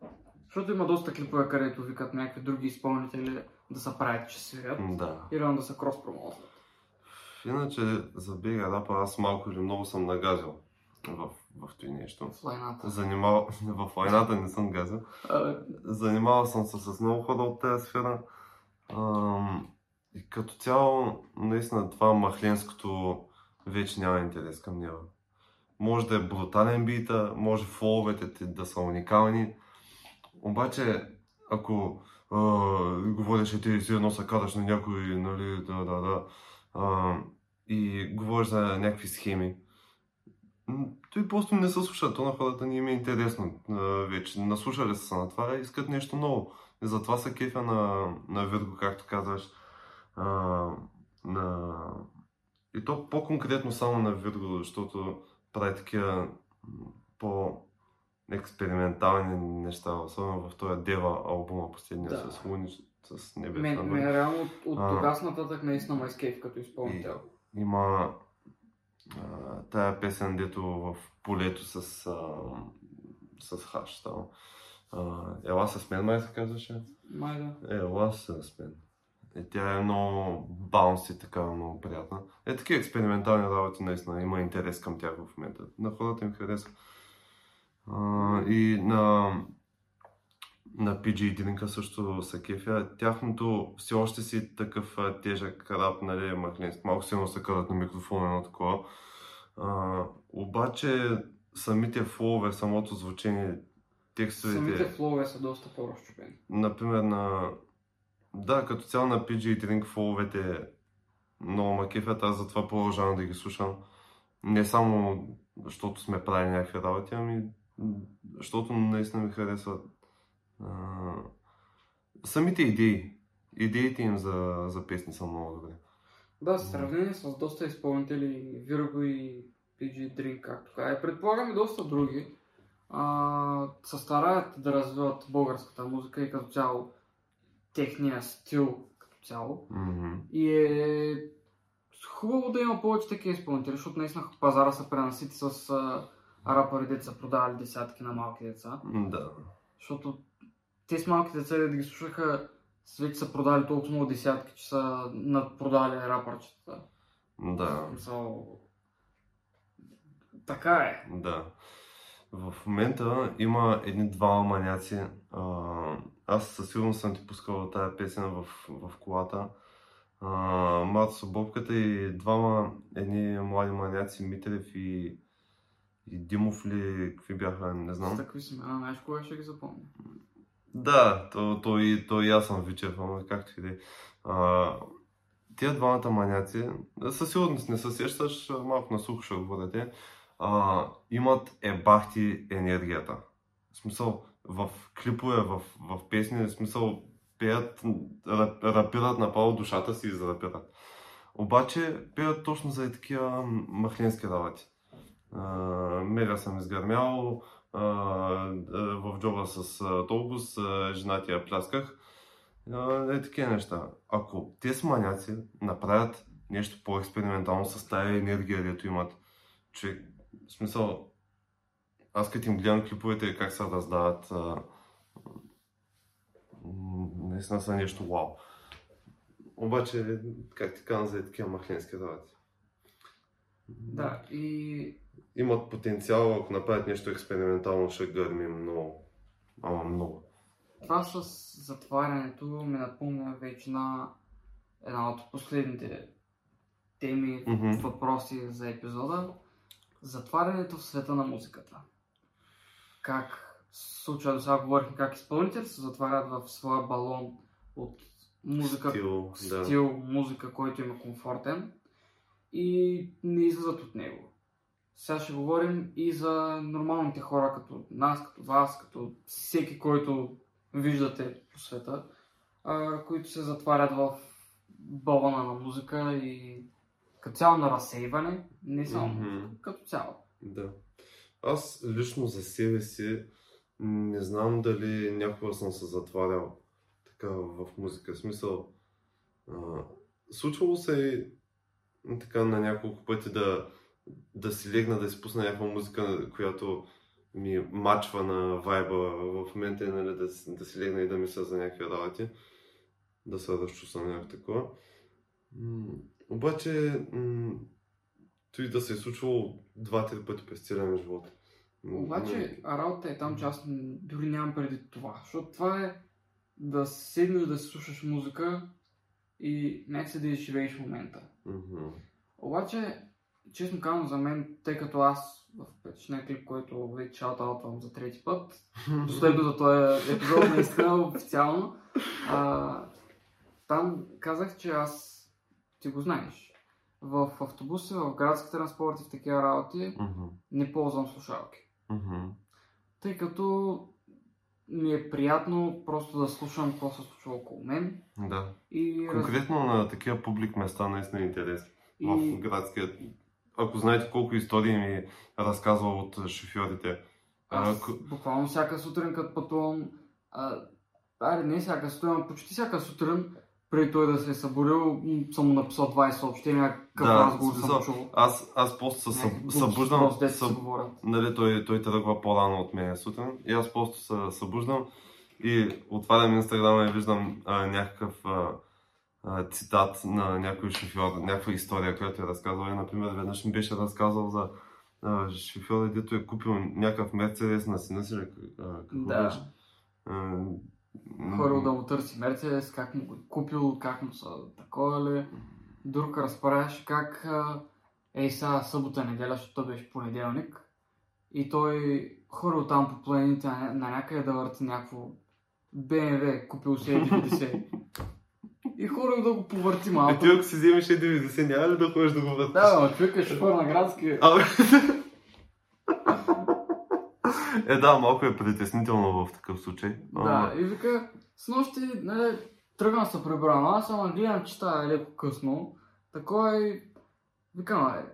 Защото има доста клипове, където викат някакви други изпълнители да се правят, че свирят. Да. И реално да се крос промозват. Иначе за бега рапа аз малко или много съм нагазил в, в това нещо. В лайната. Занимавал, в войната не съм газил. Занимавал съм се с много хора от тази сфера. Ам, и като цяло, наистина това махленското вече няма интерес към него. Може да е брутален бита, може фоловете ти да са уникални. Обаче, ако а, говориш, че ти си едно се караш на някой, нали, да, да, да, а, и говориш за някакви схеми, той просто не се слуша. То на хората не им е интересно вече. Наслушали са се на това и искат нещо ново. И затова са кефя на, на Вирго, както казваш. А, на... И то по-конкретно само на Вирго, защото прави такива по експериментални неща, особено в този Дева албума последния Да. с Луни, с Небесна мен, мен реално от, от тогава нататък наистина ме изкейф като изпълнител. Има а, тая песен, дето в полето с, а, с хаш там. А, Ела с мен, май се казваше. Май да. Ела с мен. И тя е много баунс и така много приятна. Е, такива експериментални работи наистина има интерес към тях в момента. На хората им харесва. И на, на PG Дринка също са кефя. Тяхното все още си такъв тежък рап, нали, махленски. Малко силно се карат на микрофона едно такова. А, обаче самите флове, самото звучение, текстовете... Самите флове са доста по-разчупени. Например, на... Да, като цяло на PG Drink фоловете много ма кефят, аз затова продължавам да ги слушам. Не само защото сме правили някакви работи, ами защото наистина ми харесват а, самите идеи. Идеите им за, за песни са много добри. Да, в сравнение с доста изпълнители, Вирго и PG Drink, както каза. Предполагам и доста други, а, се стараят да развиват българската музика и като цяло техния стил като цяло. Мгм. И е хубаво да има повече такива изпълнители, защото наистина пазара се пренасити с а, рапъри, деца продавали десятки на малки деца. Да. Защото те с малки деца да ги слушаха, вече са продали толкова много десятки, че са надпродали рапърчетата. Да. Смисъл, Така е. Да. В момента има едни двама маняци. Аз със сигурност съм ти пускал тази песен в, в колата. А, Мато Собовката и двама едни млади маняци, Митрев и, и Димов ли, какви бяха, не С знам. такви семена, знаеш кога ще ги запомня. Да, то, то, и, то и аз съм Вичев, ама както и да е. Тия двамата маняци, със сигурност не се сещаш, малко на слух ще говоря те, а, имат ебахти енергията. В смисъл, в клипове, в, в песни, в смисъл, пеят, рап, рапират направо душата си и зарапират. Обаче пеят точно за такива махленски работи. Мега съм изгърмял, в джоба с а, толбус, а, женати я плясках. Е, такива неща. Ако те с маняци направят нещо по-експериментално с тая енергия, дето имат, човек, в смисъл, аз като им гледам клиповете как се раздават, а, наистина са нещо вау. Обаче, как ти казвам, за такива махленски работи. Да, и Имат потенциал, ако направят нещо експериментално, ще гърми много. Ама много. това с затварянето ми напомня вече на една от последните теми, Мгм. въпроси за епизода. Затварянето в света на музиката. Как случва, до сега говорихме как изпълнители се затварят в своя балон от музика, Стил, да. стил, музика, който им е комфортен и не излизат от него. Сега ще говорим и за нормалните хора, като нас, като вас, като всеки, който виждате по света, които се затварят в балона на музика и като цяло на разсейване, не само музика, като цяло. Да. Аз лично за себе си не знам дали някога съм се затварял така в музика. В смисъл, а, случвало се и така на няколко пъти да, да си легна, да си пусна някаква музика, която ми мачва на вайба в момента, и, нали, да, си- да си легна и да мисля за някакви работи, да се разчувствам някакво такова. М, Обаче, м, той да се е случвало два-три пъти през целия ми живот. М, Обаче работата е там, че аз дори нямам преди това. Защото това е да седнеш да си слушаш музика и някакси да изживееш момента. Мгм. Обаче, честно казвам за мен, тъй като аз в петичния клип, който вече шаутаутвам за трети път, последно за този епизод наистина официално, а, там казах, че аз, ти го знаеш, в автобуси, в градски транспорт и в такива работи Мгм. не ползвам слушалки. Мгм. Тъй като ми е приятно просто да слушам какво се случва около мен. Да. И, раз- Конкретно на такива публик места наистина е интересно. и В градския. Ако знаете колко истории ми разказва от шофьорите. А, аз к- буквално всяка сутрин, като пътувам, а, аре не всяка сутрин, а почти всяка сутрин, преди той да се е събудил, м, съм му написал 20 съобщения, какъв Да, разговор съм чул. Аз, аз просто се събуждам. Съб, нали, той, той тръгва по-рано от мен сутрин. И аз просто се събуждам и отварям инстаграма и виждам а, някакъв а, а, цитат на някой шофьор, някаква история, която е разказвал. И, например, веднъж ми беше разказал за шофьор, дето е купил някакъв мерцедес на сина си. какво Да. беше? Хорил да му търси Мерцедес, как му го е купил, как му са такова ли. Друг разправяше как ей сега събота, неделя, защото беше понеделник. И той хорил там по планините на, някъде да върти някакво BMW, купил си е 90. И хорил да го повърти Е, малко. ти ако си вземеш 90, няма ли да ходиш да го въртиш? Да, но човек е шофьор на градски. А, е, да, малко е притеснително в такъв случай. Да, и вика, с нощи, нали, тръгвам се прибрам, аз ама гледам, че става леко късно. Такова и викам, е,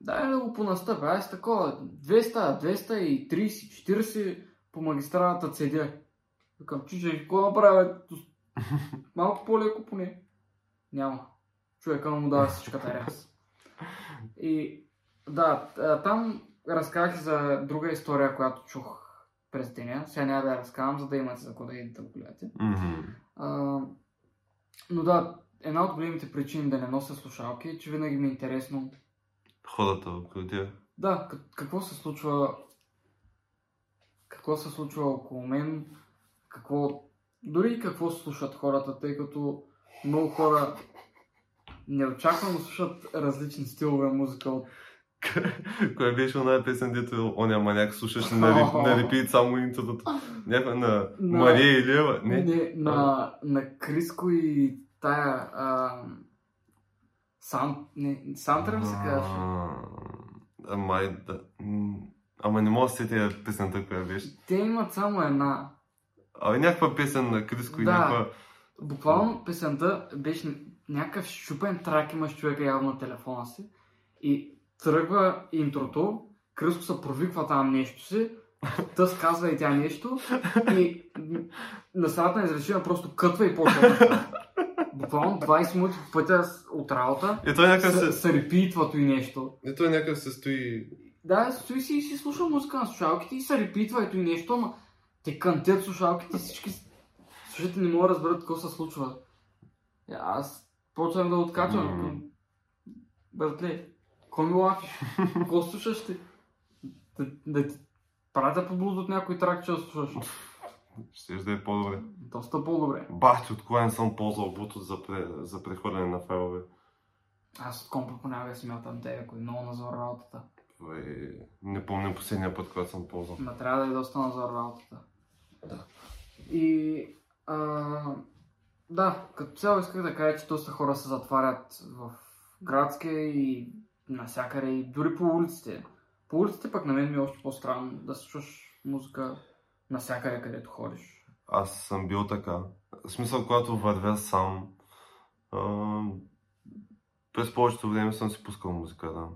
дай да го понастъпя, аз такова, 200, 230, 40 по магистралата цедя. Викам, чиче, какво направя? Малко по-леко поне. Няма. Човека му дава всичката ряс. И да, там разказах за друга история, която чух през деня. Сега няма да я разказвам, за да имате за да идете да гледате. Мгм. А, но да, една от големите причини да не нося слушалки е, че винаги ми е интересно Хората около тях. да, какво се случва какво се случва около мен, какво дори и какво слушат хората, тъй като много хора неочаквано слушат различни стилове музика от Коя беше оная песен, дето оня маняк слушаше на, ри- на репит само интрото? Някаква на На- Мария Илиева? Не. Не, на, на Криско и тая а, Сан, не, Сантра ли се казваше? А, а, Май, да. Ама не мога да се сетя песента, коя беше. Те имат само една. Абе, някаква песен на Криско и Да. някаква... Буквално песента беше някакъв щупен трак имаш човека явно на телефона си и тръгва интрото, Криско се провиква там нещо си, тъс казва и тя нещо и на средата на изречение просто кътва и почва. Буквално 20 минути по пътя от работа И той някакъв се, се... репитвато и нещо. И той някакъв се стои... Да, стои си и си слуша музика на слушалките и се репитва и нещо, ама те кънтят слушалките всички. Слушайте, не мога да разберат какво се случва. И Аз почвам да откачвам. М. Братле, какво ми лафиш? Какво слушаш ти? Да, да ти пратя по блуд от някой трак, че да слушаш. Ще да е по-добре. Доста по-добре. Бах ти, от кога не съм ползвал Bluetooth за, пре, за прехвърляне на файлове. Аз от компа понякога си мятам те, ако е много назор работата. Е, не помня последния път, когато съм ползвал. Ма трябва да е доста назор работата. Да. И а, да, като цяло исках да кажа, че доста хора се затварят в градския и навсякъде, и дори по улиците. По улиците пък на мен ми е още по-странно да слушаш музика навсякъде, където ходиш. Аз съм бил така. В смисъл, когато вървя сам, а, през повечето време съм си пускал музика, да.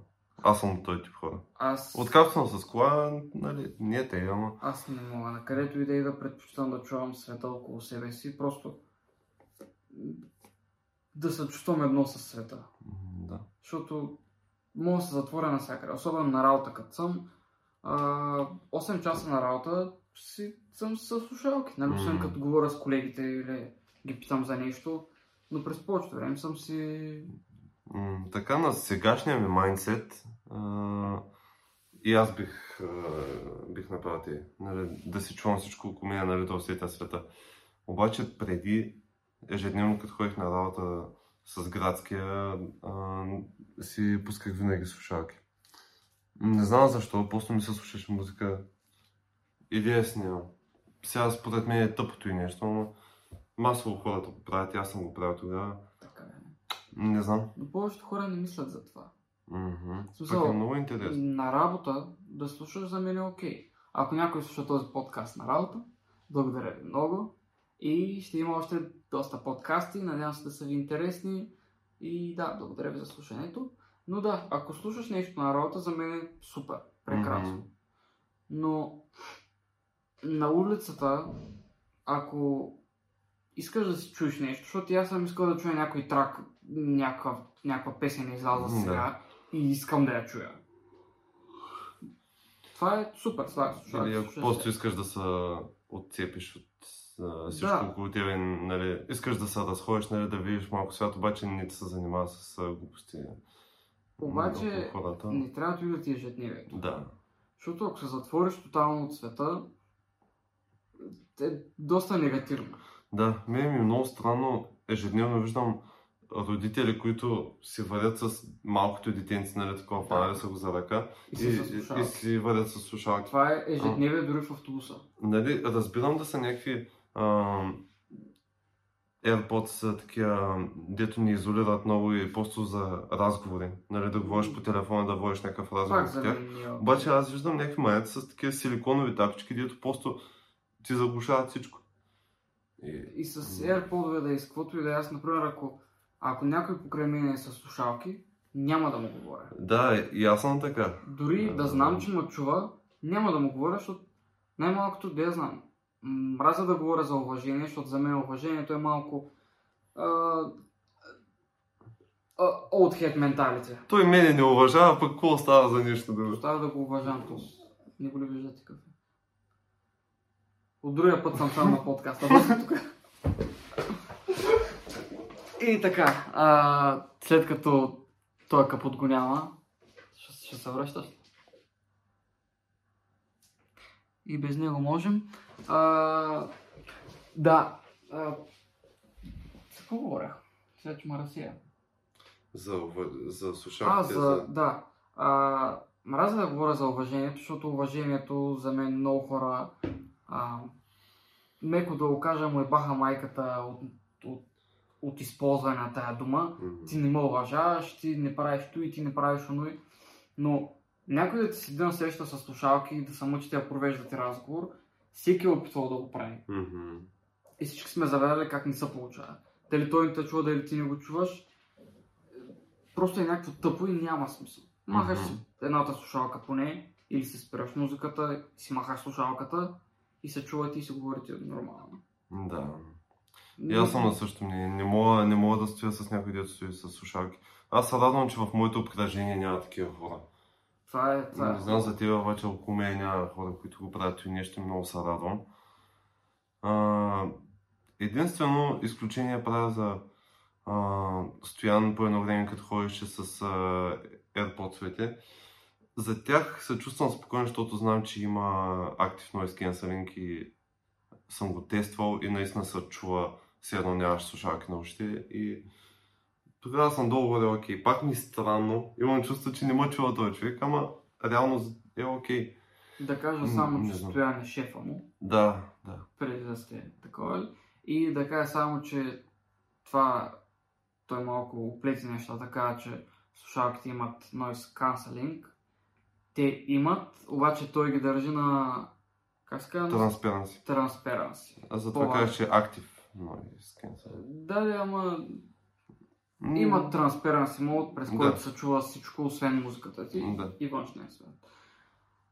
Аз съм този тип хора. Аз, Откакто съм с кола, нали, не е те, ама... аз не мога. На където и да и да предпочитам да чувам света около себе си, просто да се чувствам едно със света. Да. защото мога да се затворя навсякъде. Особено на работа, като съм. А, 8 часа на работа си съм с слушалки. Нали, Мгм. като говоря с колегите или ги питам за нещо. Но през повечето време съм си... Така на сегашния ми майндсет и аз бих, бих направил те, нали, да си чувам всичко около мен, нали, то всея света. Обаче преди, ежедневно като ходих на работа с градския, а, си пусках винаги слушалки. Не знам защо, просто ми се слушаше музика. Идея си нямам. Сега според мен е тъпото и нещо, но масово хората го правят, аз съм го правил тогава. Не знам. Но повечето хора не мислят за това. Мгм. Смисъл, Пък е много интересно. На работа да слушаш за мен е окей. Ако някой слуша този подкаст на работа, благодаря ви много. И ще има още доста подкасти. Надявам се да са ви интересни. И да, благодаря ви за слушането. Но да, ако слушаш нещо на работа, за мен е супер. Прекрасно. Мгм. Но на улицата, ако искаш да си чуеш нещо, защото аз съм искал да чуя някой трак, някаква, някаква песен е излязла Да. сега и искам да я чуя. Това е супер, слагаш Или слушалки, ако просто искаш да се отцепиш от а, всичко Да. около тебе, нали, искаш да се разходиш, нали, да видиш малко свят, обаче не се занимава с а, глупости. Обаче хората. не трябва да да е ежедневието. Да. Защото ако се затвориш тотално от света, е доста негативно. Да, мен ми е много странно. Ежедневно виждам родители, които си варят с малкото детенце, нали, такова, Да. са го за ръка И, и, и, и си варят с слушалки. Това е ежедневие дори в автобуса. Нали, разбирам да са някакви ам, AirPods такива, дето ни изолират много и просто за разговори. Нали, да говориш по телефона, да водиш някакъв разговор Пак с тях. Обаче аз виждам някакви манети с такива силиконови тапчики, дето просто ти заглушават всичко. И... И с AirPod да е с каквото и да е, аз, например, ако, ако някой покрай мен е с слушалки, няма да му говоря. Да, аз съм така. Дори А. да знам, че ме чува, няма да му говоря, защото най-малкото да я знам. Мразя да говоря за уважение, защото за мен уважението е малко old head менталите. Той мене не уважава, пък какво става за нещо друго? Остава да го уважавам тук. Не го ли виждате какъв е? От другия път съм сам на подкаста, тук. И така, а, след като той капот го няма, ще, ще се връщаш. И без него можем. А, да. А, за какво говорях? Сега че ме разсея. За, за А, слушалките, за... Да. А, мразя да говоря за уважението, защото уважението за мен много хора, а, меко да го кажа, му е баха майката от, от, от използване на тая дума. Мгм. Ти не ме уважаваш, ти не правиш то и ти не правиш оно. Но някой да ти седи на среща с слушалки и да се мъчите да провеждате разговор, всеки е опитвал да го прави. Мгм. И всички сме заведали как не се получава. Дали той не те чува, дали ти не го чуваш. Просто е някакво тъпо и няма смисъл. Махаш си едната слушалка поне, или си спираш музиката, си махаш слушалката и се чувате и си говорите нормално. Да. И аз съм на същото мнение. Не мога, не мога да стоя с някой, дето стои с слушалки. Аз се радвам, че в моето обкръжение няма такива хора. Това е... Това е. Не знам за теб, обаче около мен няма хора, които го правят и нещо много се радвам. А, единствено изключение правя за а, Стоян по едно време, като ходише с а, AirPods-овете. За тях се чувствам спокоен, защото знам, че има Active Noise Cancelling и съм го тествал и наистина се чува все едно нямаш слушалки на ушите и тогава съм долу горе окей. Пак ми е странно, имам чувство, че не ме чува този човек, ама реално е окей. Да кажа само, че. Стоян е шефа му, Да, да. преди да сте такова. И да кажа само, че това той малко оплети нещата, каза, че слушалките имат noise cancelling. Те имат, обаче той ги държи на... Как се казва? Transparency. Transparency. Аз затова По-важно. казах, че е Active Cancelling. Да, да, ама М, има Transparency мод, през Да. който се чува всичко, освен музиката ти Да. и външния свят.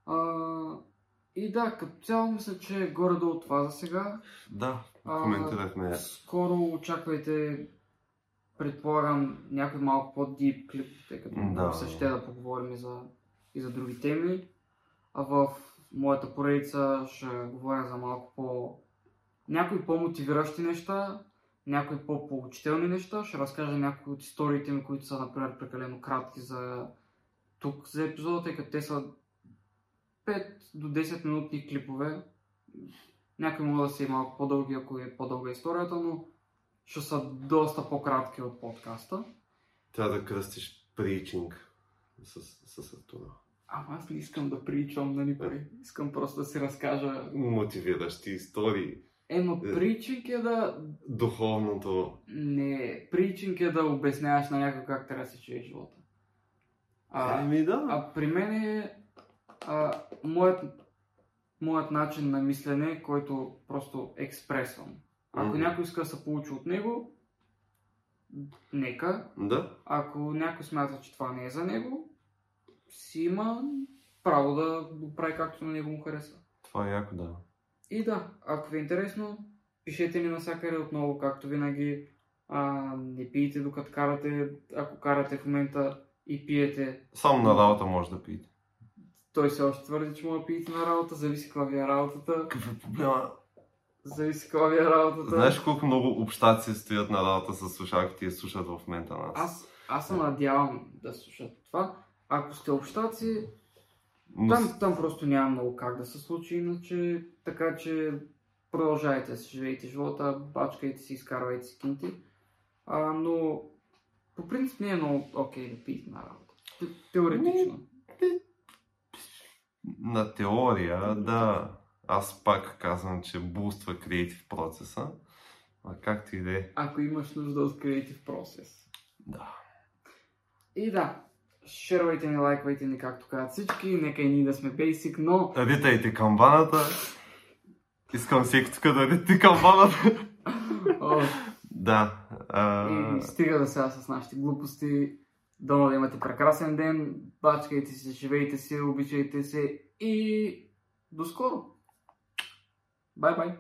А, и да, като цяло мисля, че е горе-долу това за сега. Да, коментирахме. Скоро очаквайте, предполагам, някой малко по-дип клип, тъй като Да. да. се ще да поговорим и за, и за други теми. А в моята поредица ще говоря за малко по... някои по-мотивиращи неща, някои по-поучителни неща. Ще разкажа някои от историите ми, които са, например, прекалено кратки за тук за епизода, тъй като те са 5 до 10 минутни клипове. Някои могат да са и малко по-дълги, ако е по-дълга историята, но ще са доста по-кратки от подкаста. Трябва да кръстиш причинг с, с Артура. Ама аз не искам да приличам на никой. Искам просто да си разкажа. Мотивиращи истории. Ема Е. причинг е да... Духовното. Не, причинг е да обясняваш на някой как трябва да се чуе живота. А, Еми да. А при мен е а, моят, моят начин на мислене, който просто експресвам. Ако Мгм. някой иска да се получи от него, нека. Да. Ако някой смята, че това не е за него, си има право да го прави както на него му харесва. Това е яко, да. И да, ако ви е интересно, пишете ни навсякъде отново, както винаги. А, не пийте докато карате, ако карате в момента и пиете, Само на работа може да пиете. Той все още твърди, че може да пиете на работа, зависи каква ви е работата. Какъв е проблема? Зависи каква ви е работата. Знаеш колко много общаци стоят на работа с слушалките и слушат в момента нас? Аз, аз се надявам да слушат това. Ако сте общаци, Но там, там просто няма много как да се случи, иначе така че продължайте да си живеете живота, бачкайте си, изкарвайте си кинти. А, но по принцип не е много окей да пиете на работа. Те- Теоретично. На теория, да. Аз пак казвам, че буства креатив процеса. А както и да е. Ако имаш нужда от креатив процес. Да. И да, шервайте ни, лайквайте ни, както казват всички. Нека и ние да сме basic, но Ритайте камбаната. Искам всеки тук да рите камбаната. да. А... и стига да сега с нашите глупости. Дано да имате прекрасен ден. Бачкайте се, живейте се, обичайте се и до скоро. Бай-бай!